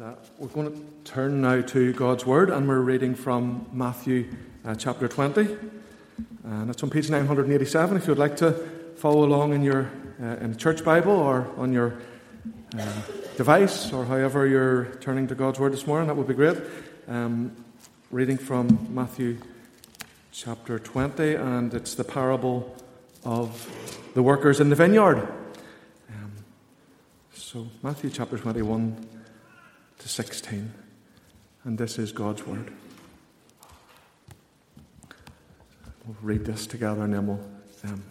Uh, we're going to turn now to God's Word, and we're reading from Matthew uh, chapter 20. And it's on page 987 if you'd like to follow along in your uh, in church Bible or on your uh, device or however you're turning to God's Word this morning, that would be great. Um, reading from Matthew chapter 20, and it's the parable of the workers in the vineyard. Um, so, Matthew chapter 21 to 16. And this is God's Word. We'll read this together and then we'll um,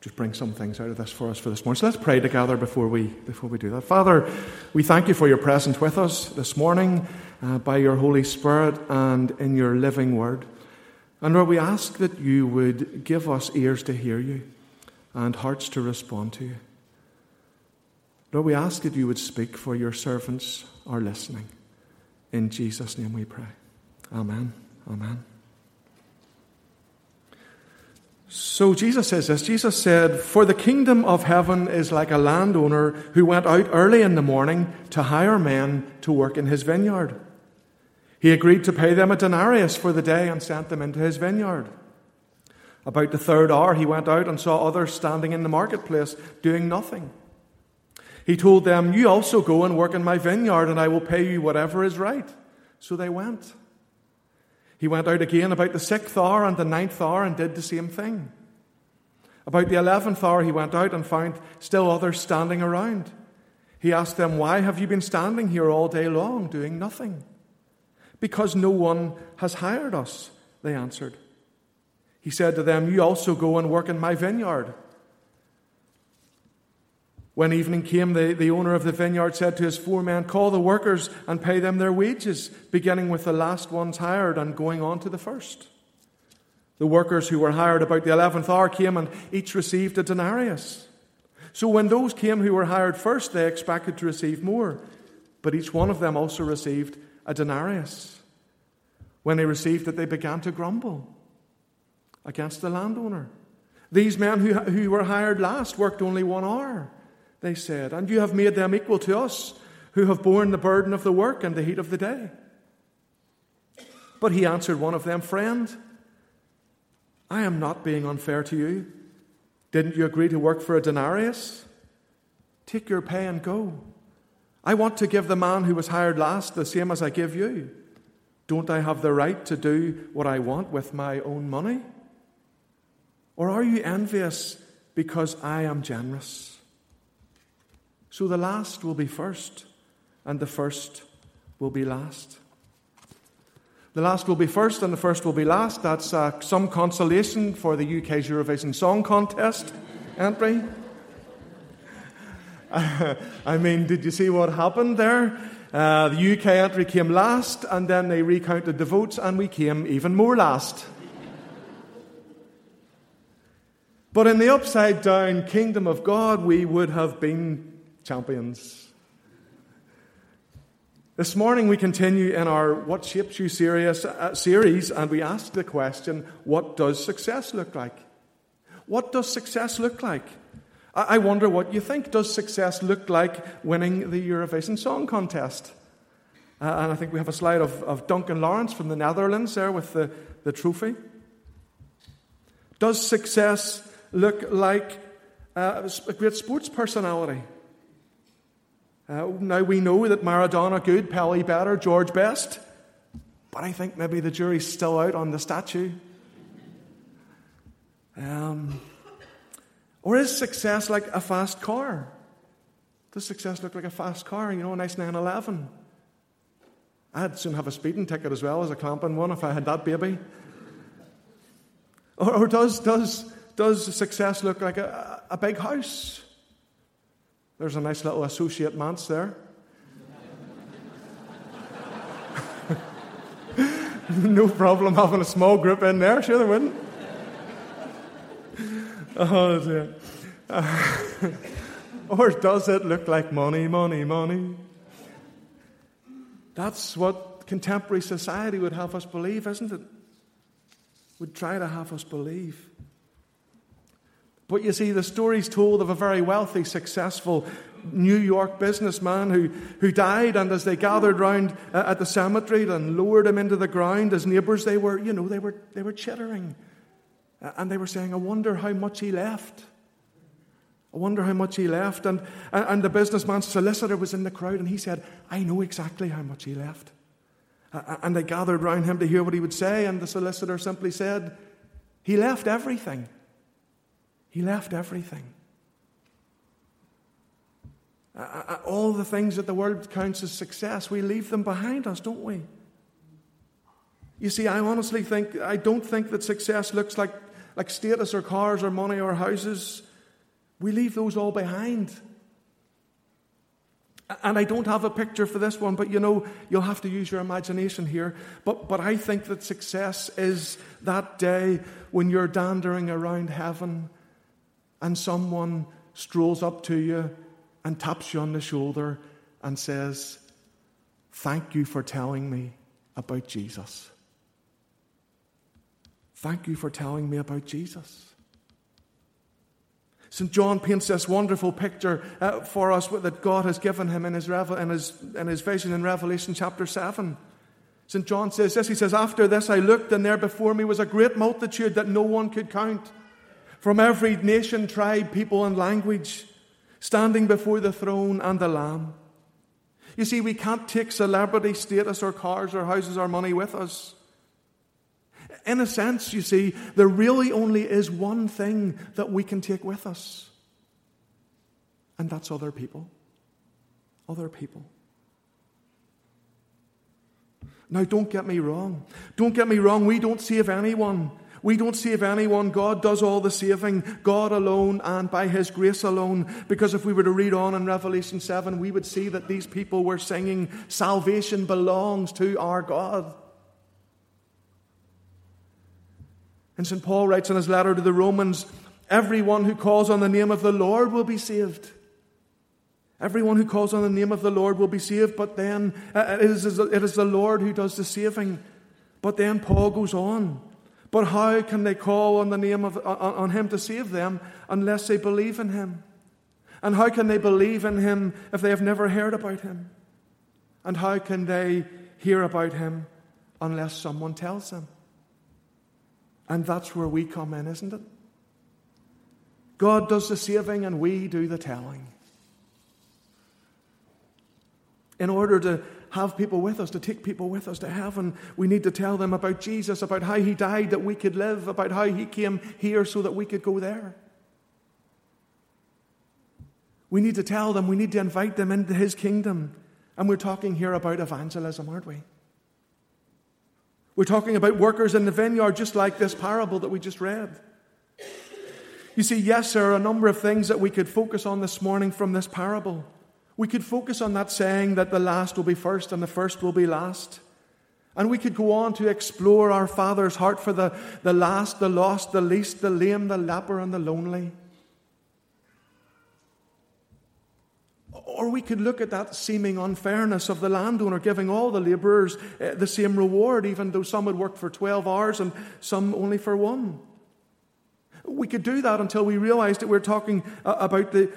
just bring some things out of this for us for this morning. So let's pray together before we, before we do that. Father, we thank you for your presence with us this morning uh, by your Holy Spirit and in your living Word. And Lord, we ask that you would give us ears to hear you and hearts to respond to you. Lord, we ask that you would speak, for your servants are listening. In Jesus' name we pray. Amen. Amen. So Jesus says this Jesus said, For the kingdom of heaven is like a landowner who went out early in the morning to hire men to work in his vineyard. He agreed to pay them a denarius for the day and sent them into his vineyard. About the third hour, he went out and saw others standing in the marketplace doing nothing. He told them, You also go and work in my vineyard, and I will pay you whatever is right. So they went. He went out again about the sixth hour and the ninth hour and did the same thing. About the eleventh hour, he went out and found still others standing around. He asked them, Why have you been standing here all day long doing nothing? Because no one has hired us, they answered. He said to them, You also go and work in my vineyard. When evening came, the, the owner of the vineyard said to his four men, Call the workers and pay them their wages, beginning with the last ones hired and going on to the first. The workers who were hired about the eleventh hour came and each received a denarius. So when those came who were hired first, they expected to receive more, but each one of them also received a denarius. When they received it, they began to grumble against the landowner. These men who, who were hired last worked only one hour they said, and you have made them equal to us, who have borne the burden of the work and the heat of the day. But he answered one of them, Friend, I am not being unfair to you. Didn't you agree to work for a denarius? Take your pay and go. I want to give the man who was hired last the same as I give you. Don't I have the right to do what I want with my own money? Or are you envious because I am generous? So the last will be first, and the first will be last. The last will be first, and the first will be last. That's uh, some consolation for the UK's Eurovision Song Contest entry. I mean, did you see what happened there? Uh, the UK entry came last, and then they recounted the votes, and we came even more last. but in the upside down kingdom of God, we would have been champions. This morning we continue in our What Shapes You series, uh, series and we ask the question what does success look like? What does success look like? I wonder what you think. Does success look like winning the Eurovision Song Contest? Uh, and I think we have a slide of, of Duncan Lawrence from the Netherlands there with the, the trophy. Does success look like uh, a great sports personality? Uh, now we know that Maradona good, Pelé better, George Best, but I think maybe the jury's still out on the statue. Um, or is success like a fast car? Does success look like a fast car? You know, a nice 911. I'd soon have a speeding ticket as well as a clamping one if I had that baby. Or, or does, does, does success look like a, a big house? There's a nice little associate manse there. no problem having a small group in there, sure they wouldn't. Oh, dear. Or does it look like money, money, money? That's what contemporary society would have us believe, isn't it? Would try to have us believe. But you see, the story's told of a very wealthy, successful New York businessman who, who died, and as they gathered round uh, at the cemetery and lowered him into the ground, as neighbours, they were, you know, they were, they were chittering. And they were saying, I wonder how much he left. I wonder how much he left. And, and the businessman's solicitor was in the crowd, and he said, I know exactly how much he left. And they gathered round him to hear what he would say, and the solicitor simply said, He left everything. He left everything. All the things that the world counts as success, we leave them behind us, don't we? You see, I honestly think, I don't think that success looks like, like status or cars or money or houses. We leave those all behind. And I don't have a picture for this one, but you know, you'll have to use your imagination here. But, but I think that success is that day when you're dandering around heaven and someone strolls up to you and taps you on the shoulder and says, Thank you for telling me about Jesus. Thank you for telling me about Jesus. St. John paints this wonderful picture uh, for us that God has given him in his, revel- in, his, in his vision in Revelation chapter 7. St. John says this He says, After this I looked, and there before me was a great multitude that no one could count, from every nation, tribe, people, and language, standing before the throne and the Lamb. You see, we can't take celebrity status or cars or houses or money with us. In a sense, you see, there really only is one thing that we can take with us, and that's other people. Other people. Now, don't get me wrong. Don't get me wrong. We don't save anyone. We don't save anyone. God does all the saving, God alone and by His grace alone. Because if we were to read on in Revelation 7, we would see that these people were singing, Salvation belongs to our God. And St. Paul writes in his letter to the Romans everyone who calls on the name of the Lord will be saved. Everyone who calls on the name of the Lord will be saved, but then uh, it is, it is the Lord who does the saving. But then Paul goes on. But how can they call on the name of on him to save them unless they believe in him? And how can they believe in him if they have never heard about him? And how can they hear about him unless someone tells them? And that's where we come in, isn't it? God does the saving and we do the telling. In order to have people with us, to take people with us to heaven, we need to tell them about Jesus, about how he died that we could live, about how he came here so that we could go there. We need to tell them, we need to invite them into his kingdom. And we're talking here about evangelism, aren't we? We're talking about workers in the vineyard, just like this parable that we just read. You see, yes, there are a number of things that we could focus on this morning from this parable. We could focus on that saying that the last will be first and the first will be last. And we could go on to explore our Father's heart for the, the last, the lost, the least, the lame, the leper, and the lonely. Or we could look at that seeming unfairness of the landowner giving all the labourers uh, the same reward, even though some had worked for 12 hours and some only for one. We could do that until we realized that we're talking uh, about the,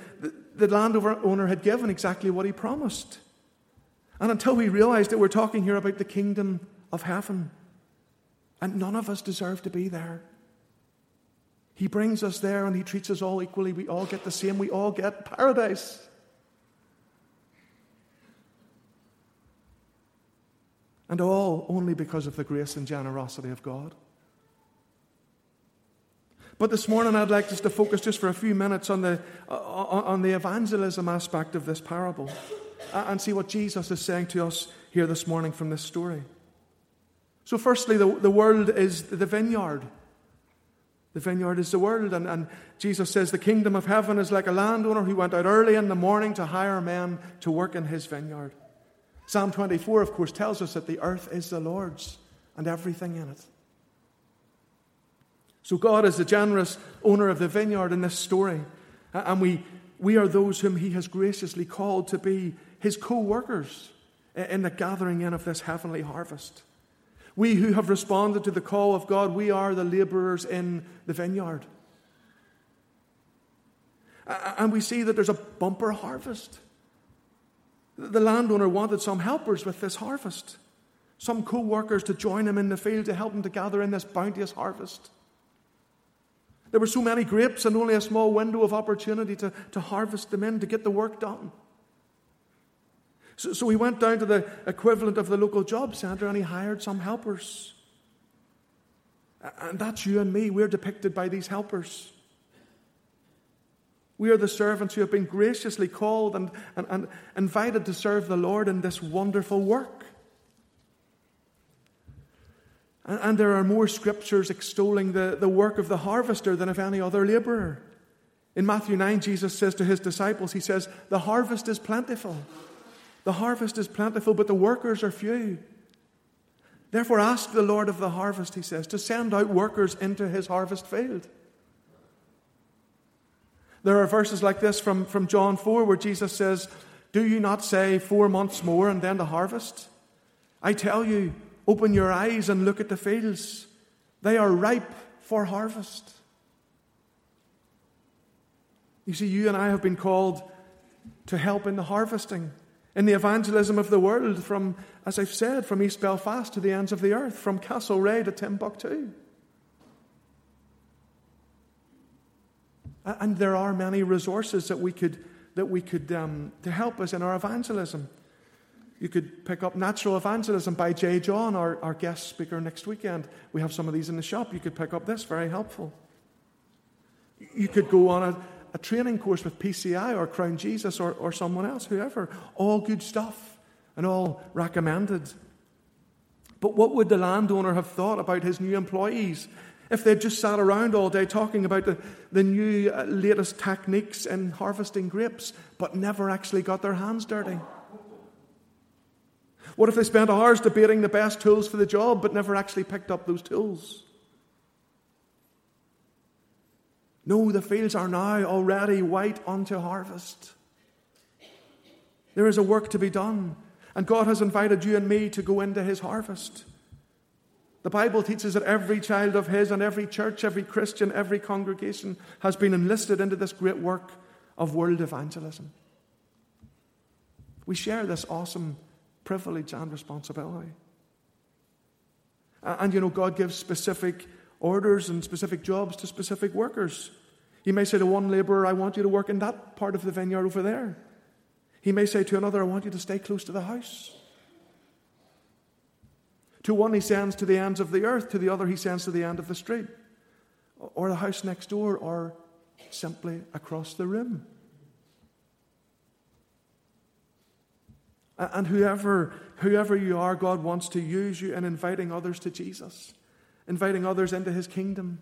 the, landowner had given exactly what he promised. And until we realized that we're talking here about the kingdom of heaven. And none of us deserve to be there. He brings us there and he treats us all equally. We all get the same. We all get paradise. And all only because of the grace and generosity of God. But this morning, I'd like us to focus just for a few minutes on the, uh, on the evangelism aspect of this parable and see what Jesus is saying to us here this morning from this story. So, firstly, the, the world is the vineyard. The vineyard is the world. And, and Jesus says the kingdom of heaven is like a landowner who went out early in the morning to hire men to work in his vineyard. Psalm 24, of course, tells us that the earth is the Lord's and everything in it. So God is the generous owner of the vineyard in this story. And we, we are those whom He has graciously called to be His co workers in the gathering in of this heavenly harvest. We who have responded to the call of God, we are the laborers in the vineyard. And we see that there's a bumper harvest. The landowner wanted some helpers with this harvest, some co workers to join him in the field to help him to gather in this bounteous harvest. There were so many grapes and only a small window of opportunity to, to harvest them in, to get the work done. So, so he went down to the equivalent of the local job centre and he hired some helpers. And that's you and me. We're depicted by these helpers. We are the servants who have been graciously called and, and, and invited to serve the Lord in this wonderful work. And, and there are more scriptures extolling the, the work of the harvester than of any other laborer. In Matthew 9, Jesus says to his disciples, He says, The harvest is plentiful. The harvest is plentiful, but the workers are few. Therefore, ask the Lord of the harvest, he says, to send out workers into his harvest field. There are verses like this from, from John 4 where Jesus says, Do you not say four months more and then the harvest? I tell you, open your eyes and look at the fields. They are ripe for harvest. You see, you and I have been called to help in the harvesting in the evangelism of the world from, as I've said, from East Belfast to the ends of the earth, from Castle Castlereagh to Timbuktu. And there are many resources that we could, that we could um, to help us in our evangelism. You could pick up Natural Evangelism by J. John, our, our guest speaker next weekend. We have some of these in the shop. You could pick up this, very helpful. You could go on a, a training course with PCI or Crown Jesus or, or someone else, whoever. All good stuff and all recommended. But what would the landowner have thought about his new employees if they'd just sat around all day talking about the, the new uh, latest techniques in harvesting grapes, but never actually got their hands dirty? What if they spent hours debating the best tools for the job, but never actually picked up those tools? No, the fields are now already white unto harvest. There is a work to be done, and God has invited you and me to go into His harvest. The Bible teaches that every child of His and every church, every Christian, every congregation has been enlisted into this great work of world evangelism. We share this awesome privilege and responsibility. And you know, God gives specific orders and specific jobs to specific workers. He may say to one laborer, I want you to work in that part of the vineyard over there. He may say to another, I want you to stay close to the house. To one, he sends to the ends of the earth, to the other, he sends to the end of the street, or the house next door, or simply across the room. And whoever, whoever you are, God wants to use you in inviting others to Jesus inviting others into his kingdom,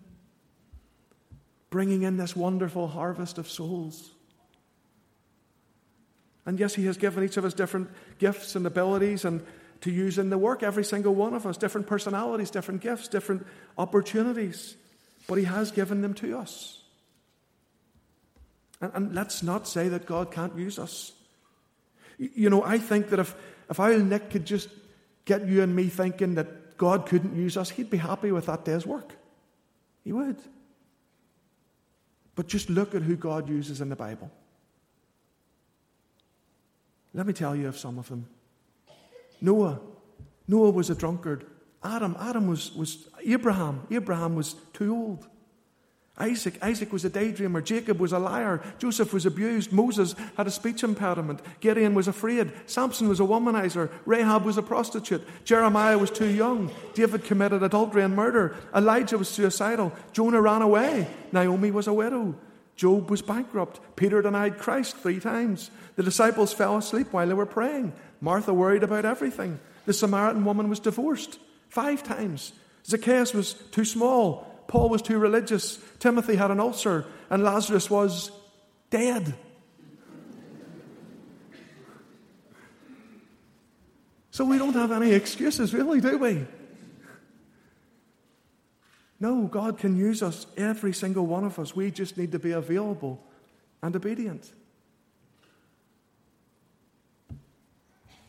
bringing in this wonderful harvest of souls. And yes, he has given each of us different gifts and abilities and to use in the work, every single one of us, different personalities, different gifts, different opportunities. But he has given them to us. And, and let's not say that God can't use us. You know, I think that if, if I, Nick, could just get you and me thinking that God couldn't use us, He'd be happy with that day's work. He would. But just look at who God uses in the Bible. Let me tell you of some of them. Noah. Noah was a drunkard. Adam. Adam was, was Abraham. Abraham was too old. Isaac, Isaac was a daydreamer. Jacob was a liar. Joseph was abused. Moses had a speech impediment. Gideon was afraid. Samson was a womanizer. Rahab was a prostitute. Jeremiah was too young. David committed adultery and murder. Elijah was suicidal. Jonah ran away. Naomi was a widow. Job was bankrupt. Peter denied Christ three times. The disciples fell asleep while they were praying. Martha worried about everything. The Samaritan woman was divorced five times. Zacchaeus was too small. Paul was too religious. Timothy had an ulcer. And Lazarus was dead. So we don't have any excuses, really, do we? No, God can use us, every single one of us. We just need to be available and obedient.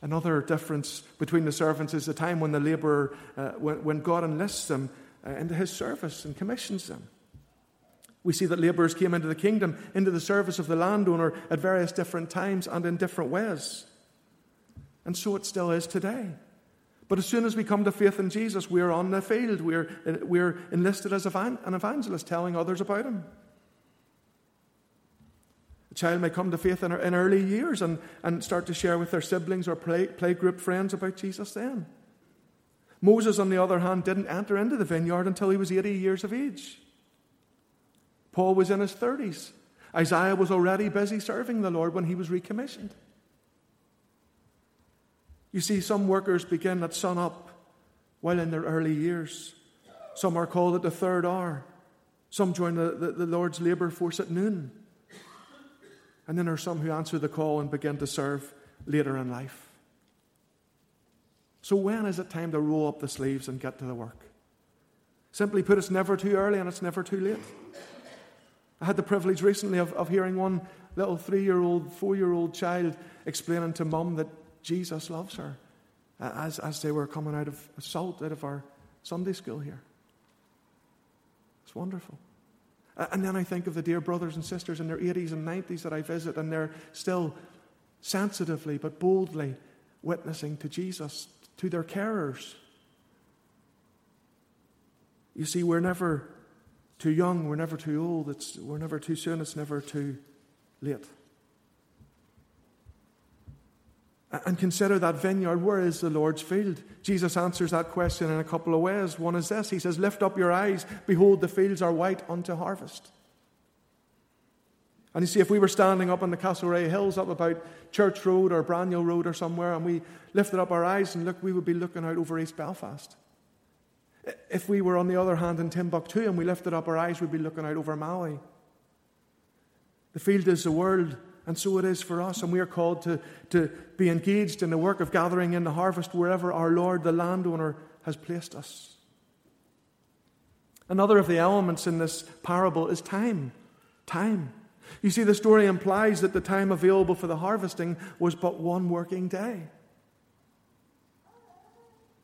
Another difference between the servants is the time when the laborer, uh, when, when God enlists them Uh, into his service and commissions them. We see that laborers came into the kingdom, into the service of the landowner at various different times and in different ways. And so it still is today. But as soon as we come to faith in Jesus, we're on the field. We're, uh, we're enlisted as an evangelist, telling others about Him. A child may come to faith in, in early years and, and start to share with their siblings or play, play group friends about Jesus then. Moses, on the other hand, didn't enter into the vineyard until he was 80 years of age. Paul was in his 30s. Isaiah was already busy serving the Lord when he was recommissioned. You see, some workers begin at sun up while in their early years. Some are called at the third hour. Some join the, the, the Lord's labour force at noon. And then there are some who answer the call and begin to serve later in life. So, when is it time to roll up the sleeves and get to the work? Simply put, it's never too early and it's never too late. I had the privilege recently of, of hearing one little three year old, four year old child explaining to mum that Jesus loves her as, as they were coming out of assault out of our Sunday school here. It's wonderful. And then I think of the dear brothers and sisters in their 80s and 90s that I visit, and they're still sensitively but boldly witnessing to Jesus, to their carers. You see, we're never too young, we're never too old, it's, we're never too soon, it's never too late. And consider that vineyard. Where is the Lord's field? Jesus answers that question in a couple of ways. One is this He says, Lift up your eyes, behold, the fields are white unto harvest. And you see, if we were standing up on the Castlereagh Hills up about Church Road or Braniel Road or somewhere, and we lifted up our eyes and looked, we would be looking out over East Belfast. If we were, on the other hand, in Timbuktu and we lifted up our eyes, we'd be looking out over Mali. The field is the world, and so it is for us. And we are called to, to be engaged in the work of gathering in the harvest wherever our Lord, the landowner, has placed us. Another of the elements in this parable is time. Time. You see, the story implies that the time available for the harvesting was but one working day.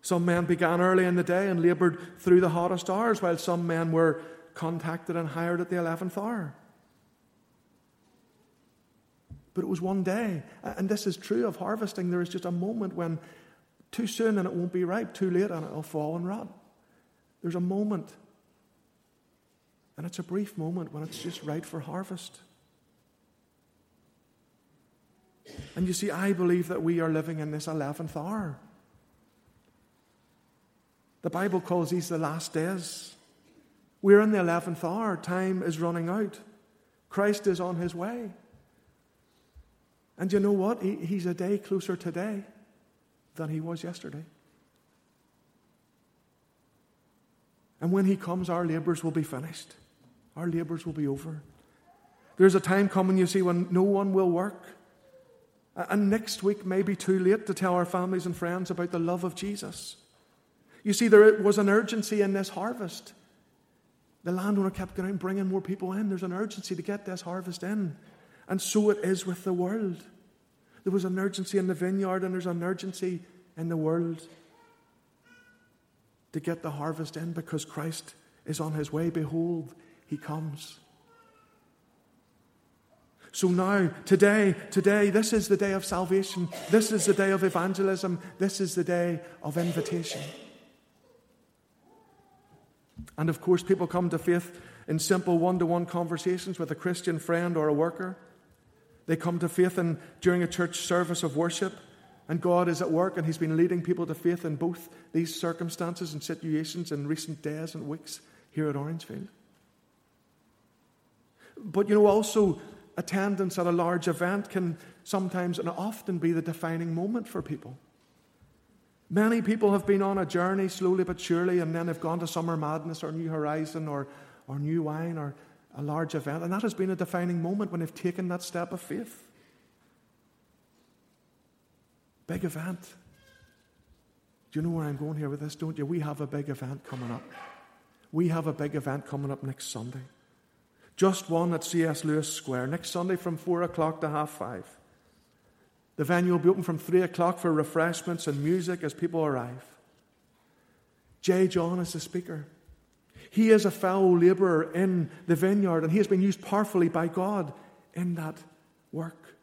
Some men began early in the day and laboured through the hottest hours, while some men were contacted and hired at the 11th hour. But it was one day. And this is true of harvesting. There is just a moment when too soon and it won't be ripe, too late and it'll fall and rot. There's a moment. And it's a brief moment when it's just right for harvest. And you see, I believe that we are living in this 11th hour. The Bible calls these the last days. We're in the 11th hour. Time is running out. Christ is on his way. And you know what? He, he's a day closer today than he was yesterday. And when he comes, our labours will be finished. Our labours will be over. There's a time coming, you see, when no one will work. Uh, and next week may be too late to tell our families and friends about the love of Jesus. You see, there was an urgency in this harvest. The landowner kept going bringing more people in. There's an urgency to get this harvest in. And so it is with the world. There was an urgency in the vineyard, and there's an urgency in the world to get the harvest in because Christ is on his way. Behold, he comes. So now, today, today, this is the day of salvation. This is the day of evangelism. This is the day of invitation. And of course, people come to faith in simple one to one conversations with a Christian friend or a worker. They come to faith in, during a church service of worship, and God is at work, and He's been leading people to faith in both these circumstances and situations in recent days and weeks here at Orangefield. But you know, also, attendance at a large event can sometimes and often be the defining moment for people. Many people have been on a journey slowly but surely, and then have gone to Summer Madness or New Horizon or, or New Wine or a large event. And that has been a defining moment when they've taken that step of faith. Big event. Do you know where I'm going here with this, don't you? We have a big event coming up. We have a big event coming up next Sunday. Just one at C.S. Lewis Square, next Sunday from 4 o'clock to half 5. The venue will be open from 3 o'clock for refreshments and music as people arrive. J. John is the speaker. He is a fellow laborer in the vineyard, and he has been used powerfully by God in that work.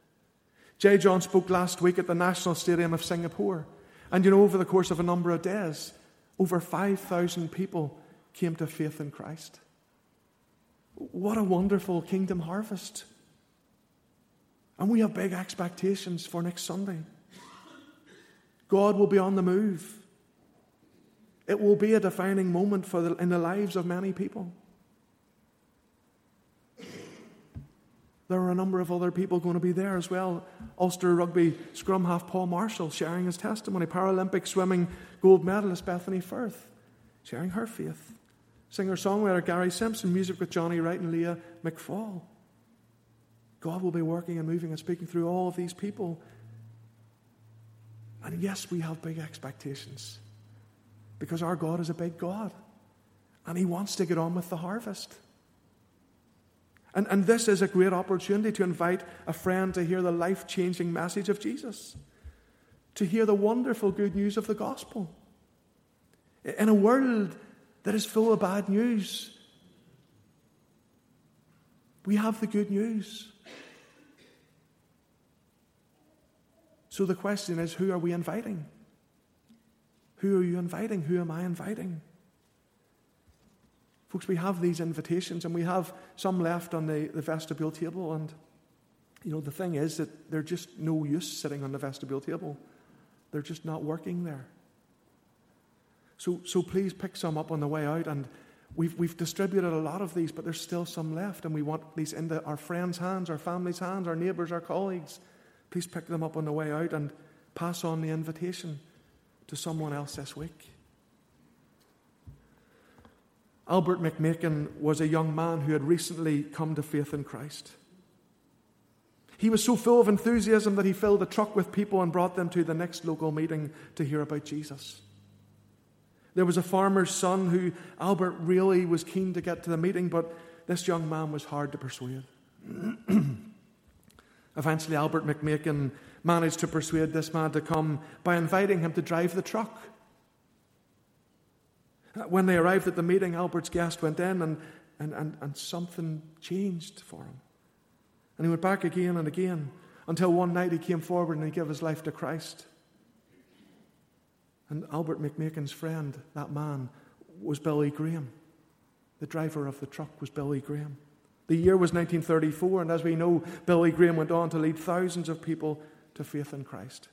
J. John spoke last week at the National Stadium of Singapore. And you know, over the course of a number of days, over 5,000 people came to faith in Christ. What a wonderful kingdom harvest. And we have big expectations for next Sunday. God will be on the move. It will be a defining moment for the, in the lives of many people. There are a number of other people going to be there as well. Ulster rugby scrum half Paul Marshall sharing his testimony. Paralympic swimming gold medalist Bethany Firth sharing her faith. Singer songwriter Gary Simpson, music with Johnny Wright and Leah McFall. God will be working and moving and speaking through all of these people. And yes, we have big expectations because our God is a big God and He wants to get on with the harvest. And, and this is a great opportunity to invite a friend to hear the life changing message of Jesus, to hear the wonderful good news of the gospel. In a world that is full of bad news, we have the good news. So the question is who are we inviting? Who are you inviting? Who am I inviting? Folks, we have these invitations and we have some left on the, the vestibule table. And, you know, the thing is that they're just no use sitting on the vestibule table, they're just not working there. So, so please pick some up on the way out. And we've, we've distributed a lot of these, but there's still some left. And we want these into our friends' hands, our family's hands, our neighbours, our colleagues. Please pick them up on the way out and pass on the invitation to someone else this week. Albert McMakin was a young man who had recently come to faith in Christ. He was so full of enthusiasm that he filled a truck with people and brought them to the next local meeting to hear about Jesus. There was a farmer's son who Albert really was keen to get to the meeting, but this young man was hard to persuade. Eventually, Albert McMakin managed to persuade this man to come by inviting him to drive the truck. When they arrived at the meeting, Albert's guest went in and, and, and, and something changed for him. And he went back again and again until one night he came forward and he gave his life to Christ. And Albert McMakin's friend, that man, was Billy Graham. The driver of the truck was Billy Graham. The year was 1934, and as we know, Billy Graham went on to lead thousands of people to faith in Christ.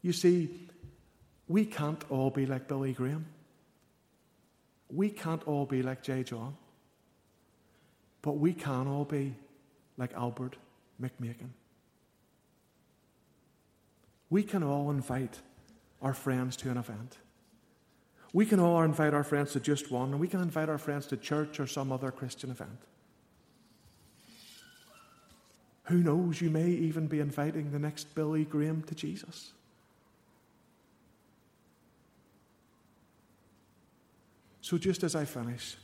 You see, we can't all be like Billy Graham. We can't all be like J. John. But we can all be like Albert McMakin. We can all invite our friends to an event. We can all invite our friends to just one, and we can invite our friends to church or some other Christian event. Who knows, you may even be inviting the next Billy Graham to Jesus. So, just as I finish,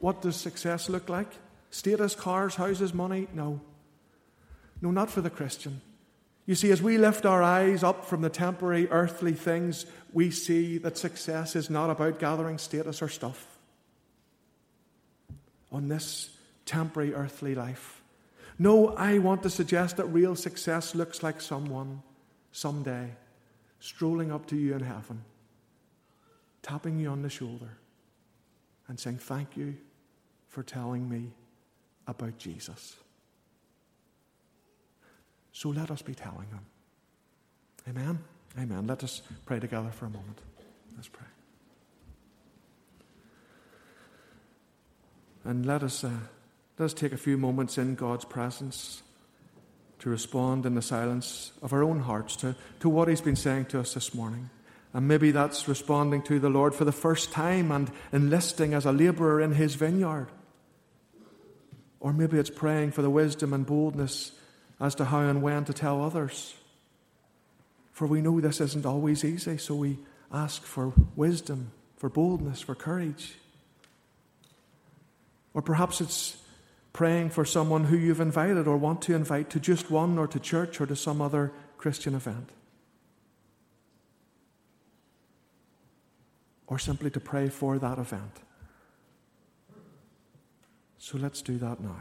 what does success look like? Status, cars, houses, money? No. No, not for the Christian. You see, as we lift our eyes up from the temporary earthly things, we see that success is not about gathering status or stuff on this temporary earthly life. No, I want to suggest that real success looks like someone someday strolling up to you in heaven, tapping you on the shoulder, and saying, Thank you for telling me about Jesus. So let us be telling them. Amen. Amen. Let us pray together for a moment. Let's pray. And let us, uh, let us take a few moments in God's presence to respond in the silence of our own hearts to, to what He's been saying to us this morning. And maybe that's responding to the Lord for the first time and enlisting as a laborer in His vineyard. Or maybe it's praying for the wisdom and boldness as to how and when to tell others. For we know this isn't always easy, so we ask for wisdom, for boldness, for courage. Or perhaps it's praying for someone who you've invited or want to invite to just one or to church or to some other Christian event. or simply to pray for that event. So let's do that now.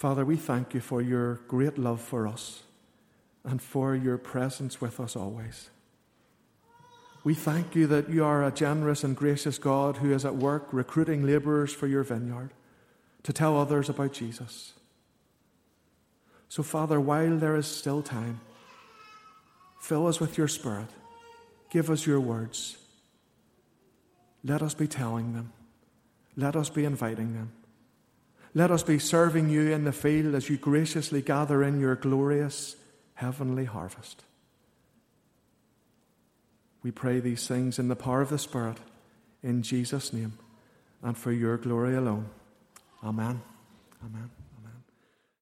Father, we thank you for your great love for us and for your presence with us always. We thank you that you are a generous and gracious God who is at work recruiting laborers for your vineyard to tell others about Jesus. So, Father, while there is still time, fill us with your Spirit. Give us your words. Let us be telling them. Let us be inviting them. Let us be serving you in the field as you graciously gather in your glorious heavenly harvest. We pray these things in the power of the Spirit, in Jesus' name, and for your glory alone. Amen. Amen.